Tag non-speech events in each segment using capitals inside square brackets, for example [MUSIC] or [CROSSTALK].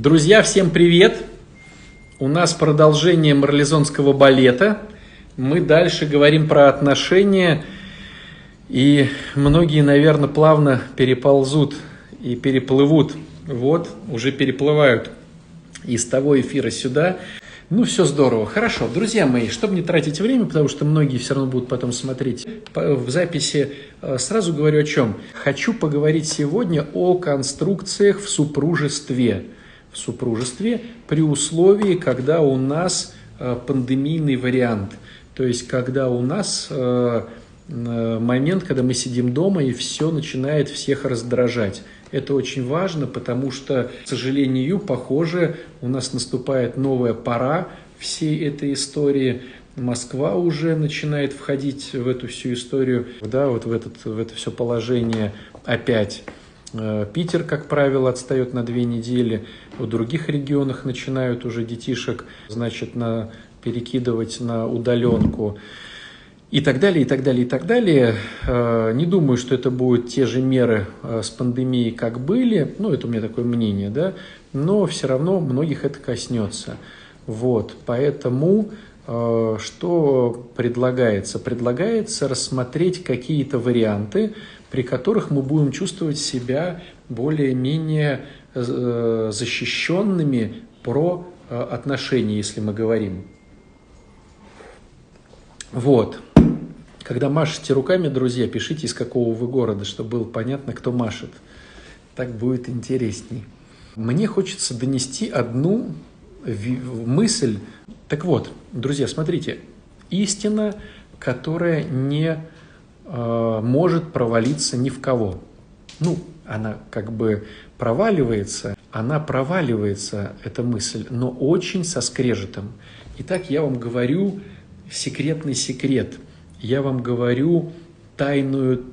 Друзья, всем привет! У нас продолжение марлезонского балета. Мы дальше говорим про отношения, и многие, наверное, плавно переползут и переплывут. Вот, уже переплывают из того эфира сюда. Ну, все здорово. Хорошо, друзья мои, чтобы не тратить время, потому что многие все равно будут потом смотреть в записи, э, сразу говорю о чем. Хочу поговорить сегодня о конструкциях в супружестве. Супружестве при условии, когда у нас э, пандемийный вариант. То есть, когда у нас э, момент, когда мы сидим дома и все начинает всех раздражать. Это очень важно, потому что, к сожалению, похоже, у нас наступает новая пора всей этой истории. Москва уже начинает входить в эту всю историю, да, вот в, этот, в это все положение опять. Э, Питер, как правило, отстает на две недели. В других регионах начинают уже детишек, значит, на, перекидывать на удаленку и так далее, и так далее, и так далее. Э, не думаю, что это будут те же меры э, с пандемией, как были, ну, это у меня такое мнение, да, но все равно многих это коснется. Вот, поэтому э, что предлагается? Предлагается рассмотреть какие-то варианты, при которых мы будем чувствовать себя более-менее защищенными про отношения, если мы говорим. Вот. Когда машете руками, друзья, пишите, из какого вы города, чтобы было понятно, кто машет. Так будет интересней. Мне хочется донести одну мысль. Так вот, друзья, смотрите, истина, которая не э, может провалиться ни в кого. Ну, она как бы проваливается, она проваливается, эта мысль, но очень со скрежетом. Итак, я вам говорю секретный секрет – я вам говорю тайную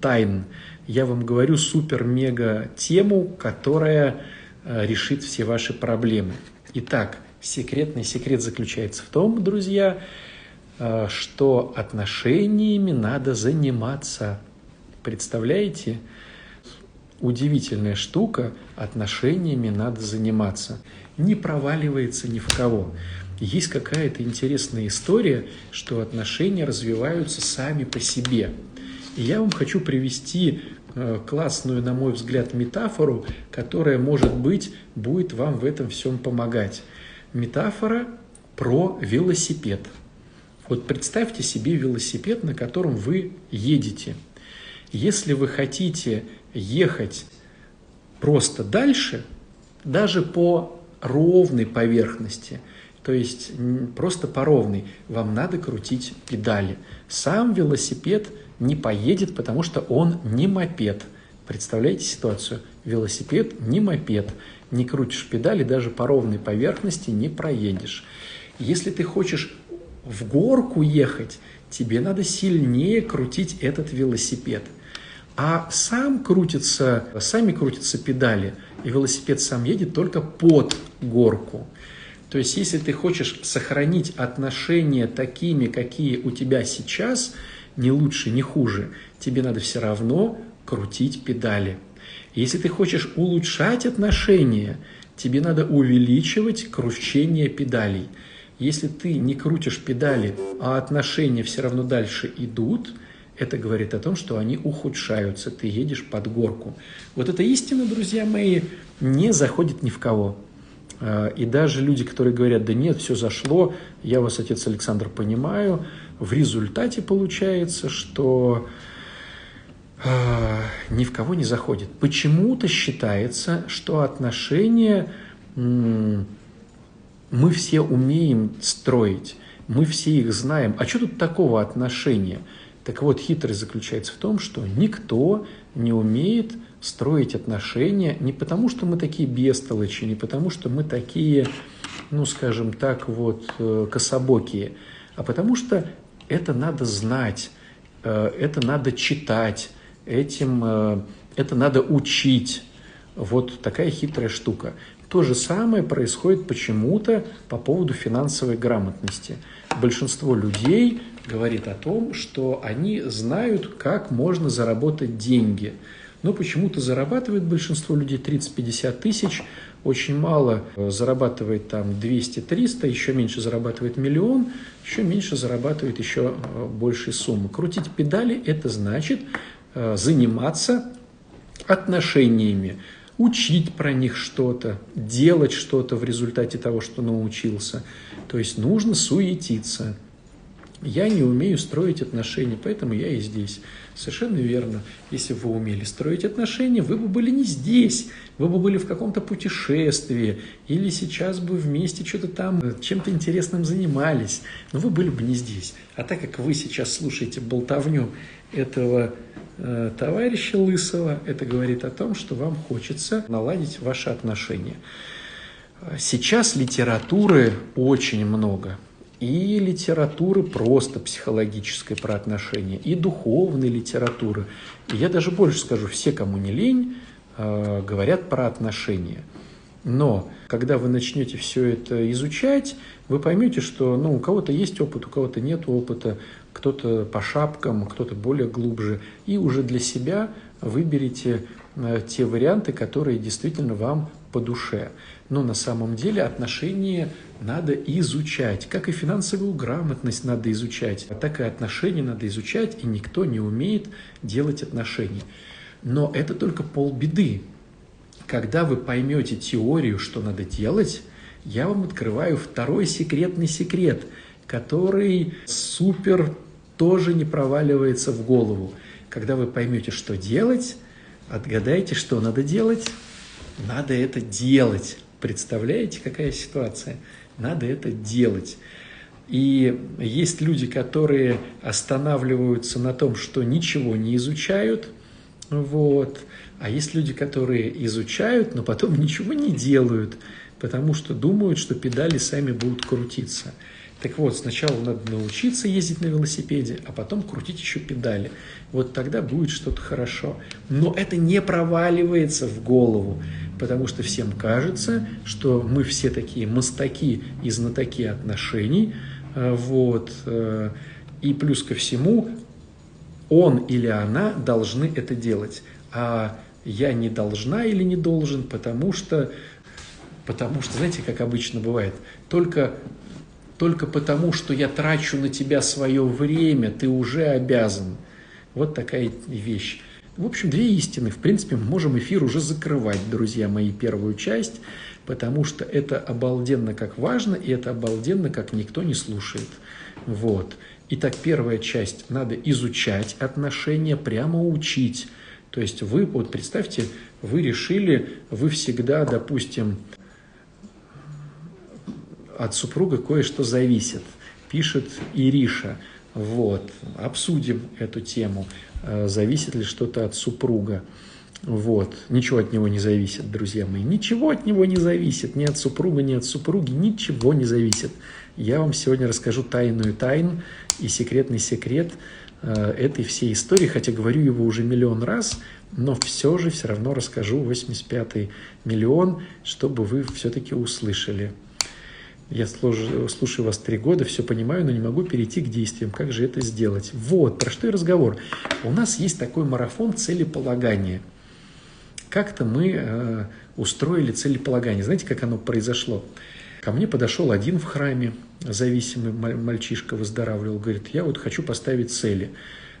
тайн. Я вам говорю супер-мега тему, которая э, решит все ваши проблемы. Итак, секретный секрет заключается в том, друзья, э, что отношениями надо заниматься. Представляете? Удивительная штука, отношениями надо заниматься. Не проваливается ни в кого есть какая-то интересная история, что отношения развиваются сами по себе. И я вам хочу привести э, классную, на мой взгляд, метафору, которая, может быть, будет вам в этом всем помогать. Метафора про велосипед. Вот представьте себе велосипед, на котором вы едете. Если вы хотите ехать просто дальше, даже по ровной поверхности – то есть просто по ровной. Вам надо крутить педали. Сам велосипед не поедет, потому что он не мопед. Представляете ситуацию? Велосипед не мопед. Не крутишь педали, даже по ровной поверхности не проедешь. Если ты хочешь в горку ехать, тебе надо сильнее крутить этот велосипед. А сам крутится, сами крутятся педали, и велосипед сам едет только под горку. То есть, если ты хочешь сохранить отношения такими, какие у тебя сейчас, не лучше, не хуже, тебе надо все равно крутить педали. Если ты хочешь улучшать отношения, тебе надо увеличивать кручение педалей. Если ты не крутишь педали, а отношения все равно дальше идут, это говорит о том, что они ухудшаются, ты едешь под горку. Вот эта истина, друзья мои, не заходит ни в кого. А, и даже люди, которые говорят, да нет, все зашло, я вас, отец Александр, понимаю, в результате получается, что э, ни в кого не заходит. Почему-то считается, что отношения мы все умеем строить, мы все их знаем. А что тут такого отношения? Так вот, хитрость заключается в том, что никто не умеет строить отношения не потому, что мы такие бестолочи, не потому, что мы такие, ну, скажем так, вот, э, кособокие, а потому что это надо знать, э, это надо читать, этим, э, это надо учить. Вот такая хитрая штука. То же самое происходит почему-то по поводу финансовой грамотности. Большинство людей говорит о том, что они знают, как можно заработать деньги – но почему-то зарабатывает большинство людей 30-50 тысяч, очень мало э, зарабатывает там 200-300, еще меньше зарабатывает миллион, еще меньше зарабатывает еще э, большие суммы. Крутить педали – это значит э, заниматься отношениями, учить про них что-то, делать что-то в результате того, что научился. То есть нужно суетиться. Я не умею строить отношения, поэтому я и здесь. Совершенно верно. Если бы вы умели строить отношения, вы бы были не здесь, вы бы были в каком-то путешествии, или сейчас бы вместе что-то там, чем-то интересным занимались, но вы были бы не здесь. А так как вы сейчас слушаете болтовню этого э, товарища Лысого, это говорит о том, что вам хочется наладить ваши отношения. Сейчас литературы очень много – и литературы просто психологической про отношения, и духовной литературы. И я даже больше скажу, все, кому не лень, э, говорят про отношения. Но когда вы начнете все это изучать, вы поймете, что ну, у кого-то есть опыт, у кого-то нет опыта, кто-то по шапкам, кто-то более глубже. И уже для себя выберите э, те варианты, которые действительно вам по душе. Но на самом деле отношения надо изучать, как и финансовую грамотность надо изучать, так и отношения надо изучать, и никто не умеет делать отношения. Но это только полбеды. Когда вы поймете теорию, что надо делать, я вам открываю второй секретный секрет, который супер тоже не проваливается в голову. Когда вы поймете, что делать, отгадайте, что надо делать. Надо это делать. Представляете, какая ситуация? Надо это делать. И есть люди, которые останавливаются на том, что ничего не изучают, вот. А есть люди, которые изучают, но потом [LAUGHS] ничего не делают, потому что думают, что педали сами будут крутиться. Так вот, сначала надо научиться ездить на велосипеде, а потом крутить еще педали. Вот тогда будет что-то хорошо. Но это не проваливается в голову, потому что всем кажется, что мы все такие мастаки и знатоки отношений. Э, вот. Э, и плюс ко всему, он или она должны это делать. А я не должна или не должен, потому что, потому что, знаете, как обычно бывает, только только потому, что я трачу на тебя свое время, ты уже обязан. Вот такая вещь. В общем, две истины. В принципе, мы можем эфир уже закрывать, друзья мои, первую часть, потому что это обалденно как важно, и это обалденно как никто не слушает. Вот. Итак, первая часть. Надо изучать отношения, прямо учить. То есть вы, вот представьте, вы решили, вы всегда, допустим, от супруга кое-что зависит, пишет Ириша. Вот, обсудим эту тему, э, зависит ли что-то от супруга. Вот, ничего от него не зависит, друзья мои, ничего от него не зависит, ни от супруга, ни от супруги, ничего не зависит. Я вам сегодня расскажу тайную тайн и секретный секрет э, этой всей истории, хотя говорю его уже миллион раз, но все же все равно расскажу 85-й миллион, чтобы вы все-таки услышали. Я слушаю, слушаю вас три года, все понимаю, но не могу перейти к действиям. Как же это сделать? Вот, про что и разговор. У нас есть такой марафон целеполагания. Как-то мы э, устроили целеполагание. Знаете, как оно произошло? Ко мне подошел один в храме, зависимый мальчишка выздоравливал, говорит, я вот хочу поставить цели.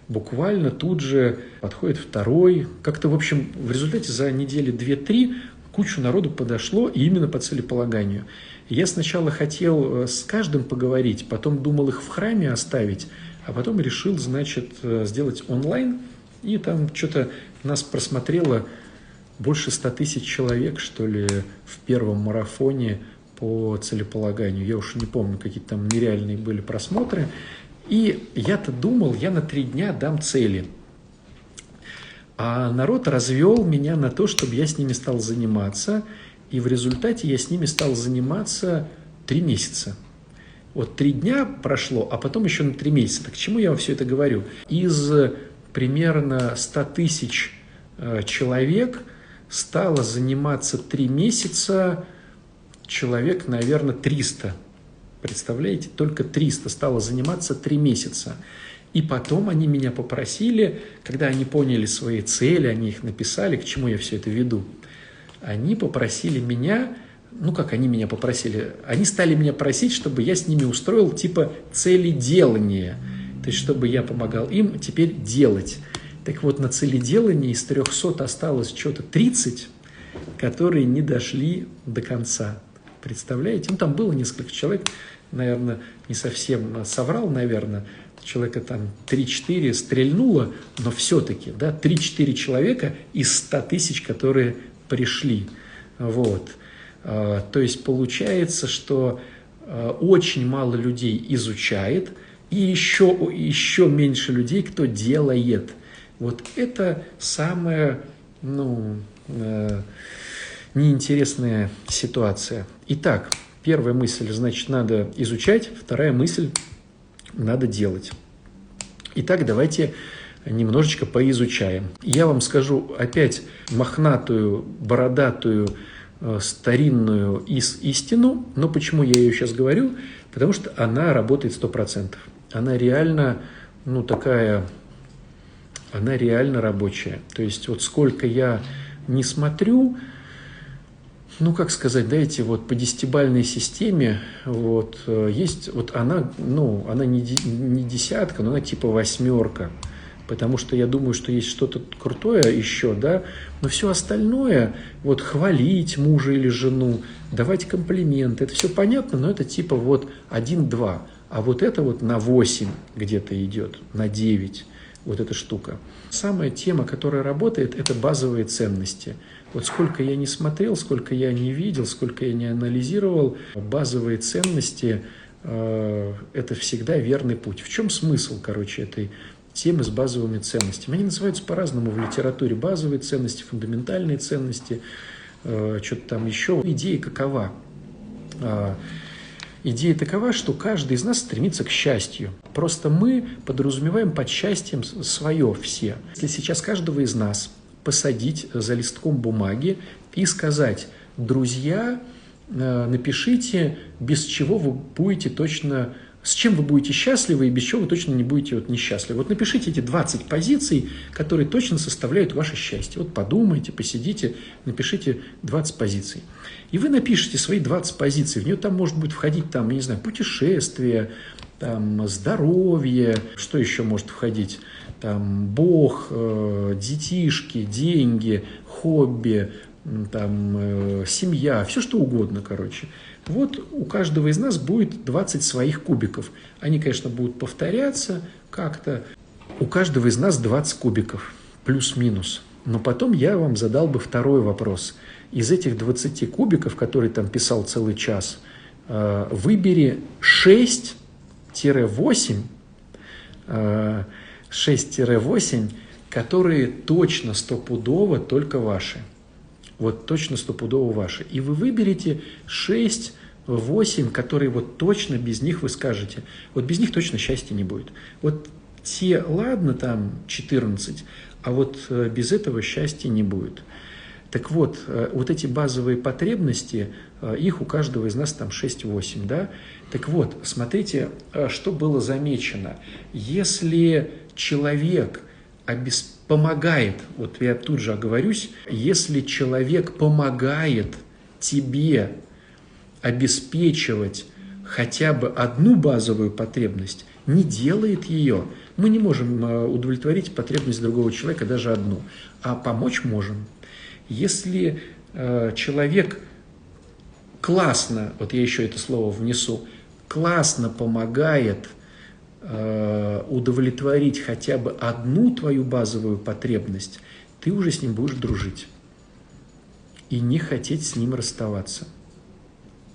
Буквально тут же подходит второй. Как-то, в общем, в результате за недели две-три кучу народу подошло именно по целеполаганию. Я сначала хотел э, с каждым поговорить, потом думал их в храме оставить, а потом решил, значит, э, сделать онлайн. И там что-то нас просмотрело больше ста тысяч человек, что ли, в первом марафоне по целеполаганию. Я уж не помню, какие там нереальные были просмотры. И я-то думал, я на три дня дам цели. А народ развел меня на то, чтобы я с ними стал заниматься – и в результате я с ними стал заниматься три месяца. Вот три дня прошло, а потом еще на три месяца. Так к чему я вам все это говорю? Из примерно 100 тысяч э, человек стало заниматься три месяца человек, наверное, 300. Представляете? Только 300 стало заниматься три месяца. И потом они меня попросили, когда они поняли свои цели, они их написали, к чему я все это веду – они попросили меня, ну как они меня попросили, они стали меня просить, чтобы я с ними устроил типа цели делания, то есть чтобы я помогал им теперь делать. Так вот, на целеделании из 300 осталось что-то 30, которые не дошли до конца. Представляете? Ну, там было несколько человек, наверное, не совсем соврал, наверное, человека там 3-4 стрельнуло, но все-таки, да, 3-4 человека из 100 тысяч, которые пришли. Вот. А, то есть получается, что а, очень мало людей изучает, и еще, еще меньше людей, кто делает. Вот это самая, ну, э, неинтересная ситуация. Итак, первая мысль, значит, надо изучать, вторая мысль, надо делать. Итак, давайте немножечко поизучаем. Я вам скажу опять мохнатую, бородатую, э, старинную истину, но почему я ее сейчас говорю? Потому что она работает 100%. Она реально, ну, такая, она реально рабочая. То есть вот сколько я не смотрю, ну, как сказать, дайте вот по десятибальной системе вот э, есть, вот она, ну, она не, не десятка, но она типа восьмерка, потому что я думаю, что есть что-то крутое еще, да, но все остальное, вот хвалить мужа или жену, давать комплименты, это все понятно, но это типа вот один-два, а вот это вот на восемь где-то идет, на девять, вот эта штука. Самая тема, которая работает, это базовые ценности – вот сколько я не смотрел, сколько я не видел, сколько я не анализировал, базовые ценности э, – это всегда верный путь. В чем смысл, короче, этой темы с базовыми ценностями? Они называются по-разному в литературе. Базовые ценности, фундаментальные ценности, э, что-то там еще. Идея какова? Э, идея такова, что каждый из нас стремится к счастью. Просто мы подразумеваем под счастьем свое все. Если сейчас каждого из нас посадить за листком бумаги и сказать, друзья, э, напишите, без чего вы будете точно, с чем вы будете счастливы и без чего вы точно не будете вот несчастливы. Вот напишите эти 20 позиций, которые точно составляют ваше счастье. Вот подумайте, посидите, напишите 20 позиций. И вы напишите свои 20 позиций. В нее там может быть входить, там, я не знаю, путешествие, там, здоровье, что еще может входить? там, Бог, э, детишки, деньги, хобби, там, э, семья, все что угодно, короче. Вот у каждого из нас будет 20 своих кубиков. Они, конечно, будут повторяться как-то. У каждого из нас 20 кубиков, плюс-минус. Но потом я вам задал бы второй вопрос. Из этих 20 кубиков, которые там писал целый час, э, выбери 6-8 6-8, которые точно стопудово только ваши. Вот точно стопудово ваши. И вы выберете 6 8, которые вот точно без них вы скажете, вот без них точно счастья не будет. Вот те, ладно, там 14, а вот э, без этого счастья не будет. Так вот, э, вот эти базовые потребности, э, их у каждого из нас там 6-8, да? Так вот, смотрите, что было замечено. Если человек обес... помогает, вот я тут же оговорюсь, если человек помогает тебе обеспечивать хотя бы одну базовую потребность, не делает ее, мы не можем э, удовлетворить потребность другого человека, даже одну, а помочь можем. Если э, человек классно, вот я еще это слово внесу, классно помогает – Э, удовлетворить хотя бы одну твою базовую потребность, ты уже с ним будешь дружить и не хотеть с ним расставаться.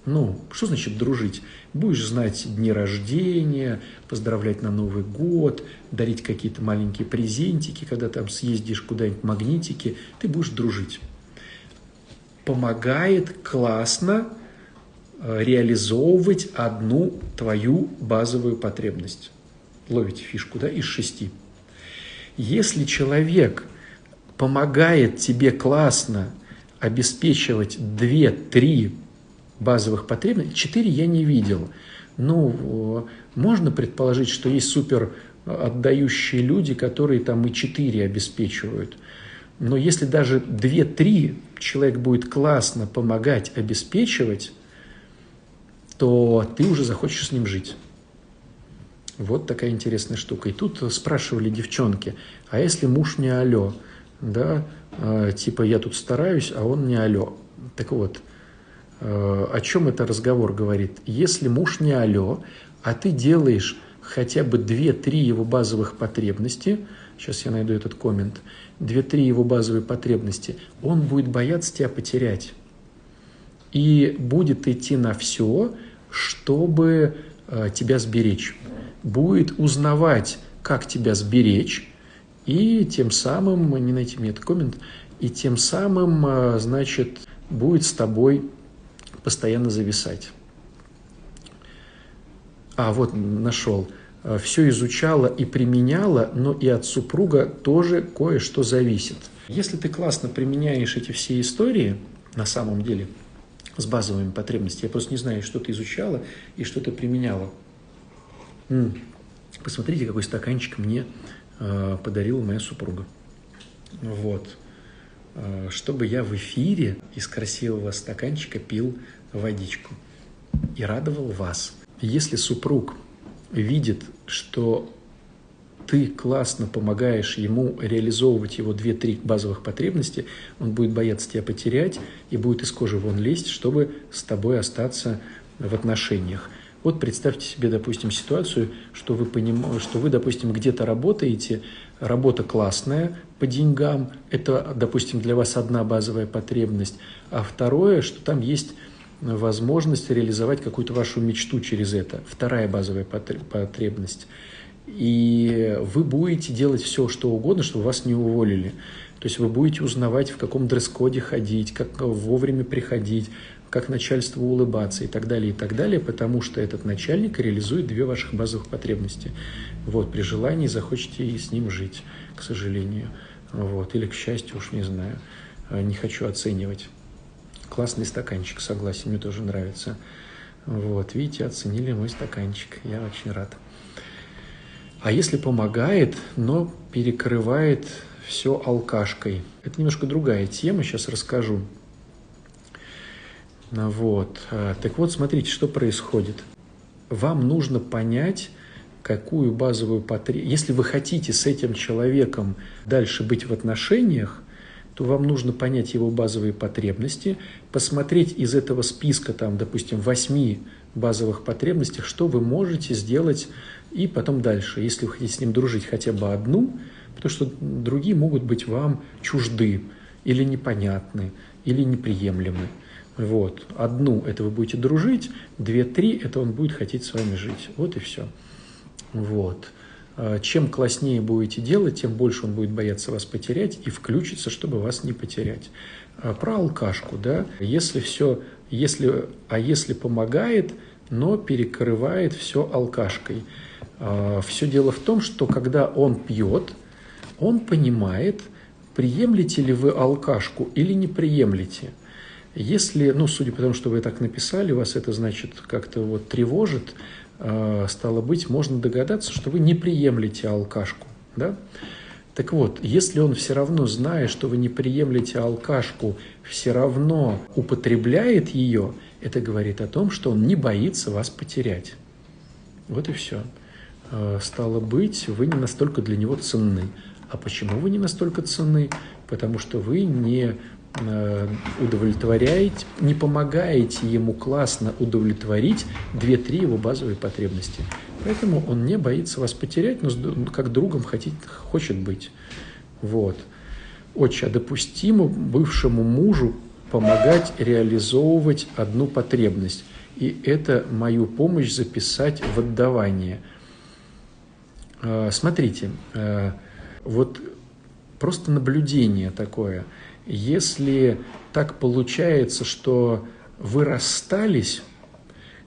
Ну, что значит дружить? Будешь знать дни рождения, поздравлять на Новый год, дарить какие-то маленькие презентики, когда там съездишь куда-нибудь магнитики, ты будешь дружить. Помогает классно э, реализовывать одну твою базовую потребность ловите фишку, да, из шести. Если человек помогает тебе классно обеспечивать две-три базовых потребности, четыре я не видел. Ну, можно предположить, что есть супер отдающие люди, которые там и четыре обеспечивают. Но если даже 2-3 человек будет классно помогать, обеспечивать, то ты уже захочешь с ним жить. Вот такая интересная штука. И тут спрашивали девчонки, а если муж не алло, да, э, типа я тут стараюсь, а он не алло. Так вот, э, о чем это разговор говорит? Если муж не алло, а ты делаешь хотя бы 2-3 его базовых потребности, сейчас я найду этот коммент, 2-3 его базовые потребности, он будет бояться тебя потерять. И будет идти на все, чтобы э, тебя сберечь будет узнавать, как тебя сберечь, и тем самым, не найти мне этот коммент, и тем самым, а, значит, будет с тобой постоянно зависать. А, вот, нашел. А, Все изучала и применяла, но и от супруга тоже кое-что зависит. Если ты классно применяешь эти все истории, на самом деле, с базовыми потребностями, я просто не знаю, что ты изучала и что ты применяла – Посмотрите, какой стаканчик мне э, подарила моя супруга. Вот. Э, чтобы я в эфире из красивого стаканчика пил водичку и радовал вас. Если супруг видит, что ты классно помогаешь ему реализовывать его 2-3 базовых потребности, он будет бояться тебя потерять и будет из кожи вон лезть, чтобы с тобой остаться в отношениях. Вот представьте себе, допустим, ситуацию, что вы, поним... что вы допустим, где-то работаете, работа классная по деньгам, это, допустим, для вас одна базовая потребность, а второе, что там есть возможность реализовать какую-то вашу мечту через это, вторая базовая потребность. И вы будете делать все, что угодно, чтобы вас не уволили. То есть вы будете узнавать, в каком дресс-коде ходить, как вовремя приходить, как начальству улыбаться и так далее, и так далее, потому что этот начальник реализует две ваших базовых потребности. Вот, при желании захочете и с ним жить, к сожалению. Вот, или к счастью, уж не знаю, э, не хочу оценивать. Классный стаканчик, согласен, мне тоже нравится. Вот, видите, оценили мой стаканчик, я очень рад. А если помогает, но перекрывает все алкашкой? Это немножко другая тема, сейчас расскажу. Вот. А, так вот, смотрите, что происходит. Вам нужно понять, какую базовую потребность... Если вы хотите с этим человеком дальше быть в отношениях, то вам нужно понять его базовые потребности, посмотреть из этого списка, там, допустим, восьми базовых потребностей, что вы можете сделать, и потом дальше. Если вы хотите с ним дружить хотя бы одну, потому что другие могут быть вам чужды, или непонятны, или неприемлемы. Вот. Одну – это вы будете дружить, две-три – это он будет хотеть с вами жить. Вот и все. Вот. А чем класснее будете делать, тем больше он будет бояться вас потерять и включится, чтобы вас не потерять. А про алкашку, да, если все, если, а если помогает, но перекрывает все алкашкой. А все дело в том, что когда он пьет, он понимает, приемлете ли вы алкашку или не приемлете – если, ну, судя по тому, что вы так написали, вас это, значит, как-то вот тревожит, э, стало быть, можно догадаться, что вы не приемлете алкашку, да? Так вот, если он все равно, зная, что вы не приемлете алкашку, все равно употребляет ее, это говорит о том, что он не боится вас потерять. Вот и все. Э, стало быть, вы не настолько для него ценны. А почему вы не настолько ценны? Потому что вы не удовлетворяете, не помогаете ему классно удовлетворить две-три его базовые потребности. Поэтому он не боится вас потерять, но как другом хотит, хочет быть. Вот. Очень допустимо бывшему мужу помогать реализовывать одну потребность. И это мою помощь записать в отдавание. Э, смотрите, э, вот просто наблюдение такое – если так получается, что вы расстались,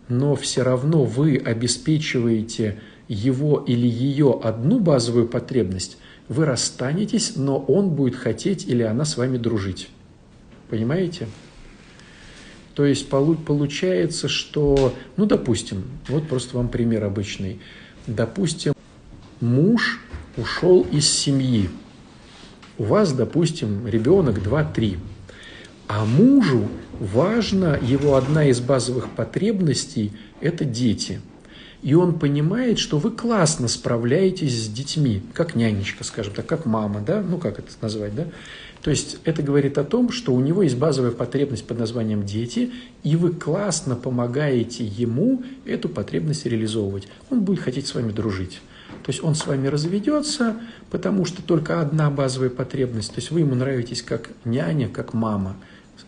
но все равно вы обеспечиваете его или ее одну базовую потребность, вы расстанетесь, но он будет хотеть или она с вами дружить. Понимаете? То есть получается, что, ну, допустим, вот просто вам пример обычный. Допустим, муж ушел из семьи, у вас, допустим, ребенок 2-3, а мужу важно, его одна из базовых потребностей – это дети. И он понимает, что вы классно справляетесь с детьми, как нянечка, скажем так, как мама, да, ну как это назвать, да. То есть это говорит о том, что у него есть базовая потребность под названием «дети», и вы классно помогаете ему эту потребность реализовывать. Он будет хотеть с вами дружить. То есть он с вами разведется, потому что только одна базовая потребность. То есть вы ему нравитесь как няня, как мама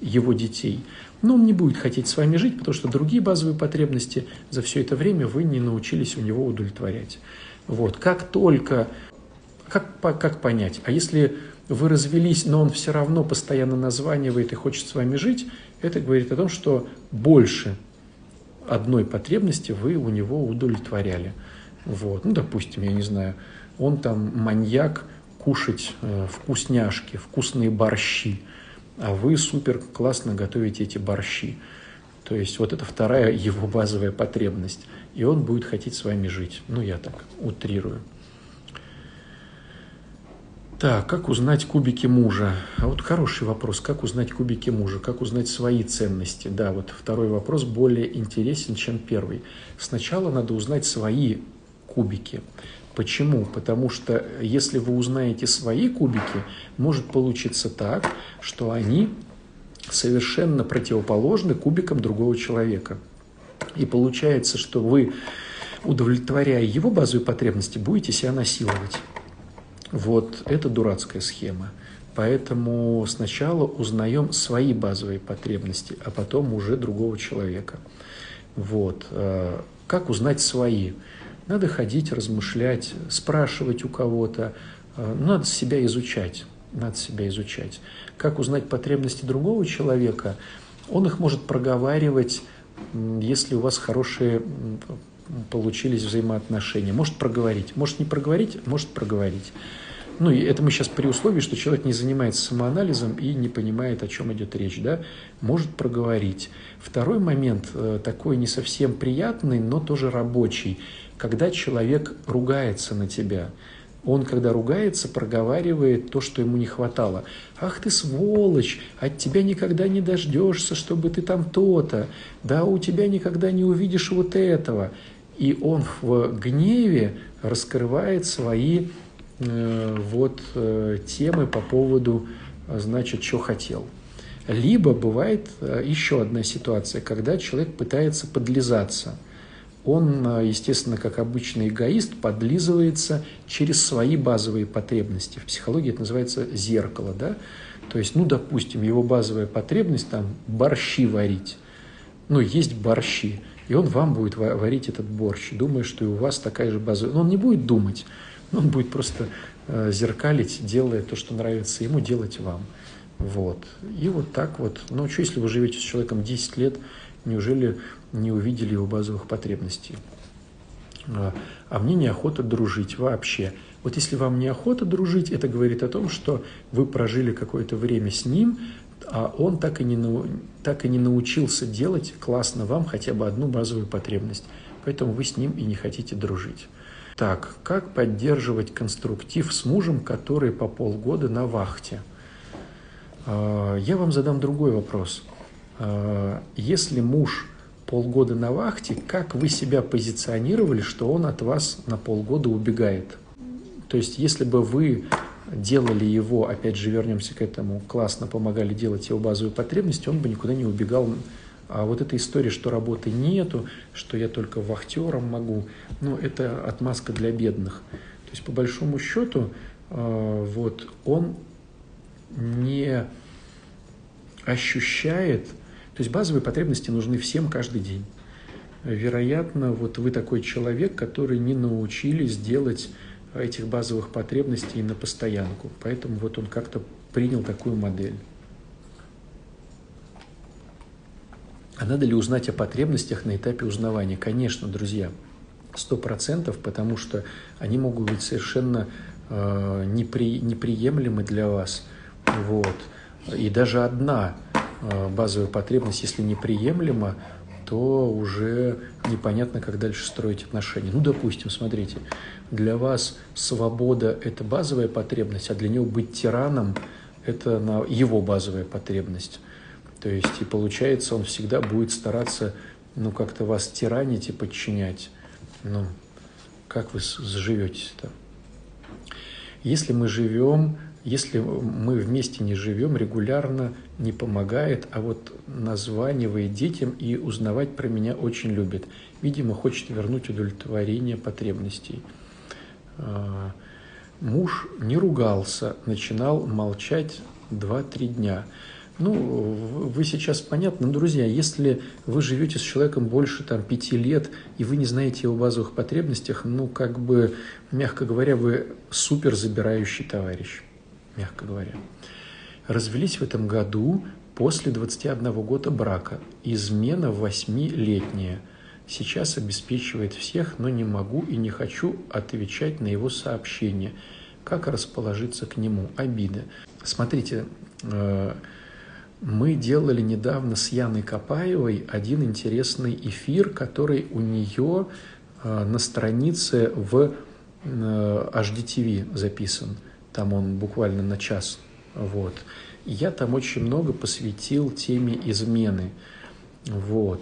его детей. Но он не будет хотеть с вами жить, потому что другие базовые потребности за все это время вы не научились у него удовлетворять. Вот. Как только... Как, как понять? А если вы развелись, но он все равно постоянно названивает и хочет с вами жить, это говорит о том, что больше одной потребности вы у него удовлетворяли. Вот. Ну, допустим, я не знаю, он там маньяк кушать э, вкусняшки, вкусные борщи, а вы супер классно готовите эти борщи. То есть вот это вторая его базовая потребность. И он будет хотеть с вами жить. Ну, я так утрирую. Так, как узнать кубики мужа? А вот хороший вопрос. Как узнать кубики мужа? Как узнать свои ценности? Да, вот второй вопрос более интересен, чем первый. Сначала надо узнать свои кубики. Почему? Потому что если вы узнаете свои кубики, может получиться так, что они совершенно противоположны кубикам другого человека. И получается, что вы, удовлетворяя его базовые потребности, будете себя насиловать. Вот это дурацкая схема. Поэтому сначала узнаем свои базовые потребности, а потом уже другого человека. Вот. Э, как узнать свои? Надо ходить, размышлять, спрашивать у кого-то. Э, надо себя изучать. Надо себя изучать. Как узнать потребности другого человека? Он их может проговаривать, если у вас хорошие получились взаимоотношения. Может проговорить, может не проговорить, может проговорить. Ну, и это мы сейчас при условии, что человек не занимается самоанализом и не понимает, о чем идет речь, да, может проговорить. Второй момент, э, такой не совсем приятный, но тоже рабочий, когда человек ругается на тебя. Он, когда ругается, проговаривает то, что ему не хватало. «Ах ты сволочь! От тебя никогда не дождешься, чтобы ты там то-то! Да у тебя никогда не увидишь вот этого!» И он в гневе раскрывает свои Э, вот э, темы по поводу, значит, что хотел. Либо бывает э, еще одна ситуация, когда человек пытается подлизаться. Он, естественно, как обычный эгоист, подлизывается через свои базовые потребности. В психологии это называется зеркало. Да? То есть, ну, допустим, его базовая потребность там борщи варить. Ну, есть борщи. И он вам будет варить этот борщ, думая, что и у вас такая же базовая. Но он не будет думать. Он будет просто э, зеркалить, делая то, что нравится ему, делать вам. Вот. И вот так вот. Ну, что, если вы живете с человеком 10 лет, неужели не увидели его базовых потребностей? А, а мне неохота дружить вообще. Вот если вам неохота дружить, это говорит о том, что вы прожили какое-то время с ним, а он так и, не, так и не научился делать классно вам хотя бы одну базовую потребность. Поэтому вы с ним и не хотите дружить. Так, как поддерживать конструктив с мужем, который по полгода на вахте? А, я вам задам другой вопрос. А, если муж полгода на вахте, как вы себя позиционировали, что он от вас на полгода убегает? То есть, если бы вы делали его, опять же, вернемся к этому, классно помогали делать его базовые потребности, он бы никуда не убегал а вот эта история, что работы нету, что я только вахтером могу, ну, это отмазка для бедных. То есть, по большому счету, а, вот он не ощущает, то есть базовые потребности нужны всем каждый день. Вероятно, вот вы такой человек, который не научились делать этих базовых потребностей на постоянку. Поэтому вот он как-то принял такую модель. А надо ли узнать о потребностях на этапе узнавания? Конечно, друзья, сто процентов, потому что они могут быть совершенно э, непри, неприемлемы для вас. Вот. И даже одна базовая потребность, если неприемлема, то уже непонятно, как дальше строить отношения. Ну, допустим, смотрите, для вас свобода – это базовая потребность, а для него быть тираном – это его базовая потребность. То есть, и получается, он всегда будет стараться, ну, как-то вас тиранить и подчинять. Ну, как вы заживете-то? Если мы живем если мы вместе не живем, регулярно не помогает, а вот названивает детям и узнавать про меня очень любит. Видимо, хочет вернуть удовлетворение потребностей. А, муж не ругался, начинал молчать 2-3 дня. Ну, вы сейчас понятно, но, друзья, если вы живете с человеком больше там, пяти лет, и вы не знаете его базовых потребностях, ну, как бы, мягко говоря, вы супер забирающий товарищ мягко говоря. Развелись в этом году после 21 года брака. Измена восьмилетняя. Сейчас обеспечивает всех, но не могу и не хочу отвечать на его сообщения. Как расположиться к нему? Обида. Смотрите, э, мы делали недавно с Яной Копаевой один интересный эфир, который у нее э, на странице в HDTV э, записан – там он буквально на час. Вот. я там очень много посвятил теме измены. Вот.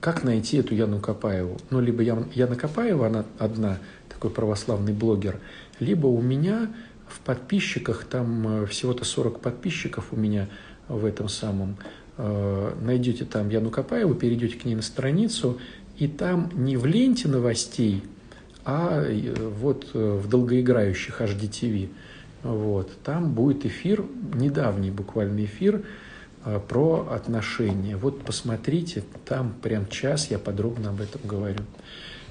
Как найти эту Яну Копаеву? Ну, либо Яна Копаева, она одна, такой православный блогер, либо у меня в подписчиках, там э, всего-то 40 подписчиков у меня в этом самом, э, найдете там Яну Копаеву, перейдете к ней на страницу, и там не в ленте новостей а э, вот в долгоиграющих HDTV. Вот, там будет эфир, недавний буквально эфир э, про отношения. Вот посмотрите, там прям час я подробно об этом говорю.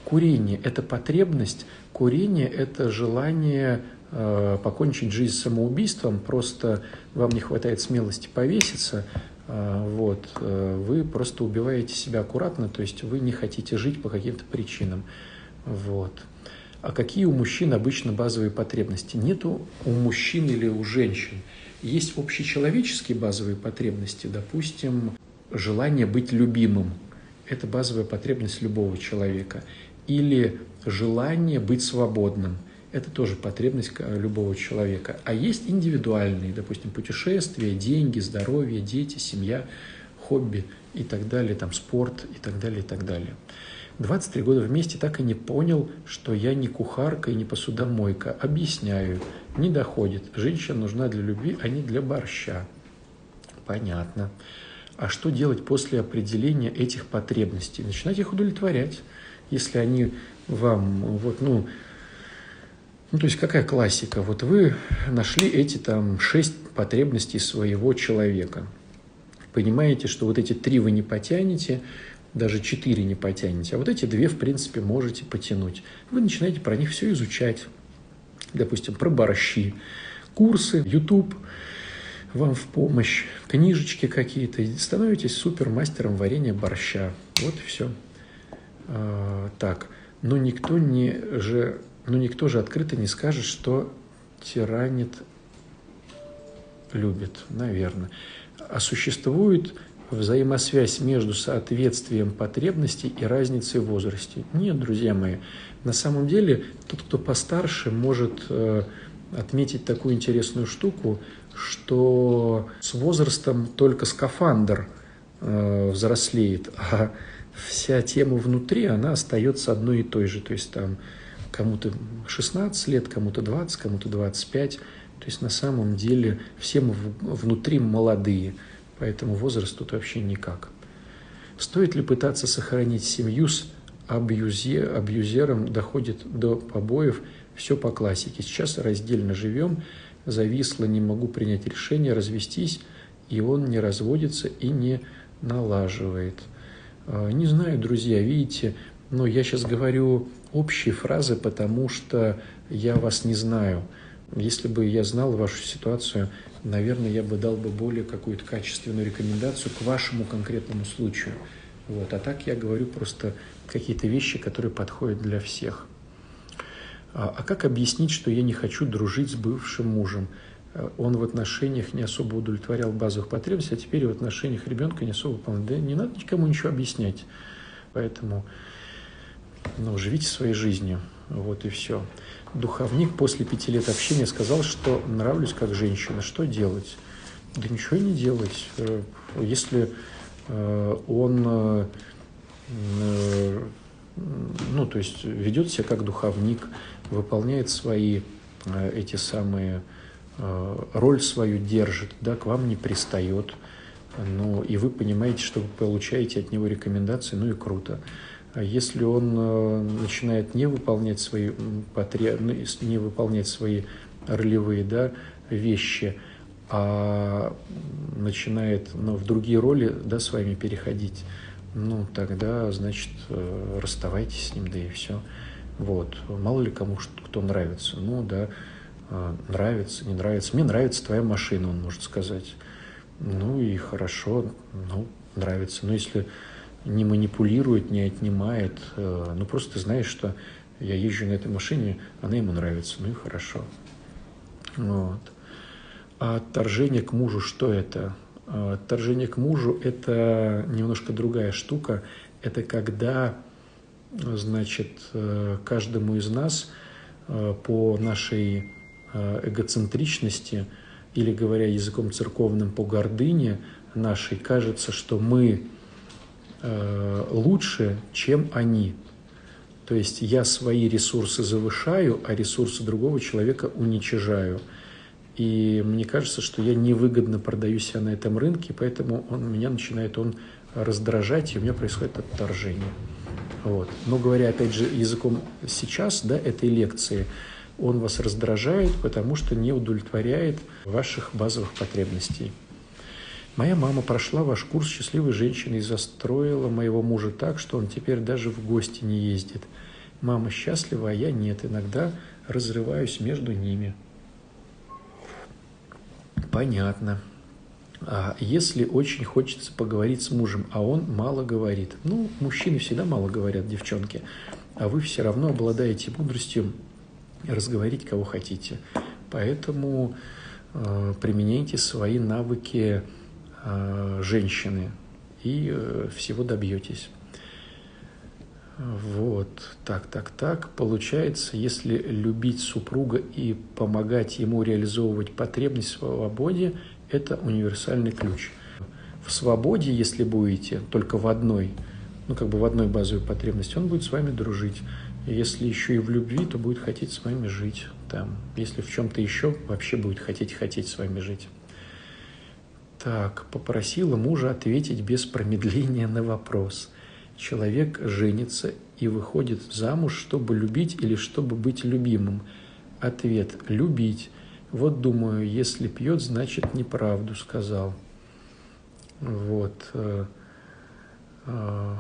Курение – это потребность, курение – это желание э, покончить жизнь самоубийством, просто вам не хватает смелости повеситься, э, вот, э, вы просто убиваете себя аккуратно, то есть вы не хотите жить по каким-то причинам. Вот. А какие у мужчин обычно базовые потребности? Нету у мужчин или у женщин. Есть общечеловеческие базовые потребности, допустим, желание быть любимым. Это базовая потребность любого человека. Или желание быть свободным. Это тоже потребность любого человека. А есть индивидуальные, допустим, путешествия, деньги, здоровье, дети, семья, хобби и так далее, там спорт и так далее, и так далее. 23 года вместе так и не понял, что я не кухарка и не посудомойка. Объясняю, не доходит. Женщина нужна для любви, а не для борща. Понятно. А что делать после определения этих потребностей? Начинать их удовлетворять, если они вам, вот, ну, ну, то есть какая классика? Вот вы нашли эти там шесть потребностей своего человека. Понимаете, что вот эти три вы не потянете, даже четыре не потянете, а вот эти две, в принципе, можете потянуть. Вы начинаете про них все изучать. Допустим, про борщи, курсы, YouTube вам в помощь, книжечки какие-то, становитесь супермастером варенья борща. Вот и все. А, так, но никто не же, но никто же открыто не скажет, что тиранит любит, наверное. А существует взаимосвязь между соответствием потребностей и разницей в возрасте. Нет, друзья мои, на самом деле тот, кто постарше, может э, отметить такую интересную штуку, что с возрастом только скафандр э, взрослеет, а вся тема внутри, она остается одной и той же. То есть там кому-то 16 лет, кому-то 20, кому-то 25. То есть на самом деле все мы внутри молодые – поэтому возраст тут вообще никак. Стоит ли пытаться сохранить семью с абьюзе, абьюзером, доходит до побоев, все по классике. Сейчас раздельно живем, зависло, не могу принять решение развестись, и он не разводится и не налаживает. А, не знаю, друзья, видите, но я сейчас говорю общие фразы, потому что я вас не знаю. Если бы я знал вашу ситуацию, наверное, я бы дал бы более какую-то качественную рекомендацию к вашему конкретному случаю. Вот. А так я говорю просто какие-то вещи, которые подходят для всех. А, а как объяснить, что я не хочу дружить с бывшим мужем? он в отношениях не особо удовлетворял базовых потребностей, а теперь в отношениях ребенка не особо выполняет. Да не надо никому ничего объяснять. Поэтому ну, живите своей жизнью. Вот и все. Духовник после пяти лет общения сказал, что нравлюсь как женщина. Что делать? Да ничего не делать. Э, если э, он э, ну, то есть ведет себя как духовник, выполняет свои эти самые роль свою держит, да, к вам не пристает, ну, и вы понимаете, что вы получаете от него рекомендации, ну и круто. А если он э, начинает не выполнять свои, потреб... Ну, не выполнять свои ролевые да, вещи, а начинает ну, в другие роли да, с вами переходить, ну, тогда, значит, э, расставайтесь с ним, да и все. Вот. Мало ли кому кто нравится. Ну, да, э, нравится, не нравится. Мне нравится твоя машина, он может сказать. Ну и хорошо, ну, нравится. Но если не манипулирует, не отнимает. Э, ну, просто ты знаешь, что я езжу на этой машине, она ему нравится, ну и хорошо. Вот. А отторжение к мужу, что это? А отторжение к мужу – это немножко другая штука. Это когда, значит, э, каждому из нас э, по нашей эгоцентричности или, говоря языком церковным, по гордыне нашей, кажется, что мы лучше, чем они. То есть я свои ресурсы завышаю, а ресурсы другого человека уничижаю. И мне кажется, что я невыгодно продаю себя на этом рынке, поэтому он, меня начинает он раздражать, и у меня происходит отторжение. Вот. Но говоря, опять же, языком сейчас, да, этой лекции, он вас раздражает, потому что не удовлетворяет ваших базовых потребностей. Моя мама прошла ваш курс счастливой женщины и застроила моего мужа так, что он теперь даже в гости не ездит. Мама счастлива, а я нет. Иногда разрываюсь между ними. Понятно. А если очень хочется поговорить с мужем, а он мало говорит? Ну, мужчины всегда мало говорят, девчонки. А вы все равно обладаете мудростью разговорить кого хотите. Поэтому э, применяйте свои навыки женщины, и э, всего добьетесь. Вот, так, так, так. Получается, если любить супруга и помогать ему реализовывать потребность в свободе, это универсальный ключ. В свободе, если будете только в одной, ну как бы в одной базовой потребности, он будет с вами дружить. Если еще и в любви, то будет хотеть с вами жить там. Если в чем-то еще, вообще будет хотеть хотеть с вами жить. Так, попросила мужа ответить без промедления на вопрос. Человек женится и выходит замуж, чтобы любить или чтобы быть любимым. Ответ – любить. Вот думаю, если пьет, значит неправду сказал. Вот. Э, э,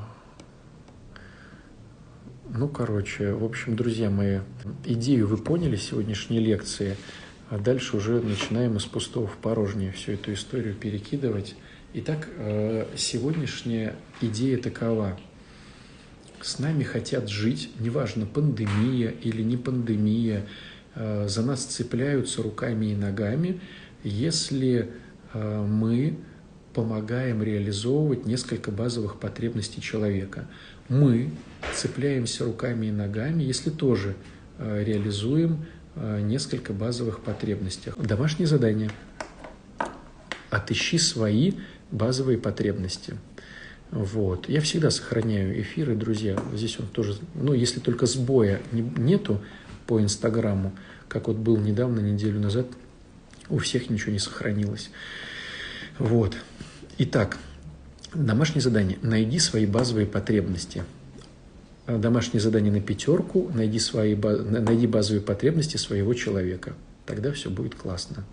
ну, короче, в общем, друзья мои, идею вы поняли сегодняшней лекции – а дальше уже начинаем из пустого в порожнее всю эту историю перекидывать. Итак, э, сегодняшняя идея такова. С нами хотят жить, неважно, пандемия или не пандемия, э, за нас цепляются руками и ногами, если э, мы помогаем реализовывать несколько базовых потребностей человека. Мы цепляемся руками и ногами, если тоже реализуем несколько базовых потребностей. Домашнее задание. Отыщи свои базовые потребности. Вот. Я всегда сохраняю эфиры, друзья. Здесь он тоже, ну, если только сбоя нету по Инстаграму, как вот был недавно, неделю назад, у всех ничего не сохранилось. Вот. Итак, домашнее задание. Найди свои базовые потребности – Э, домашнее задание на пятерку, найди, свои, найди базовые потребности своего человека. Тогда все будет классно.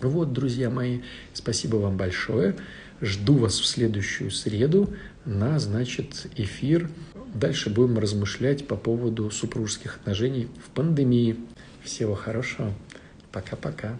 Вот, друзья мои, спасибо вам большое. Жду вас в следующую среду на, значит, эфир. Дальше будем размышлять по поводу супружеских отношений в пандемии. Всего хорошего. Пока-пока.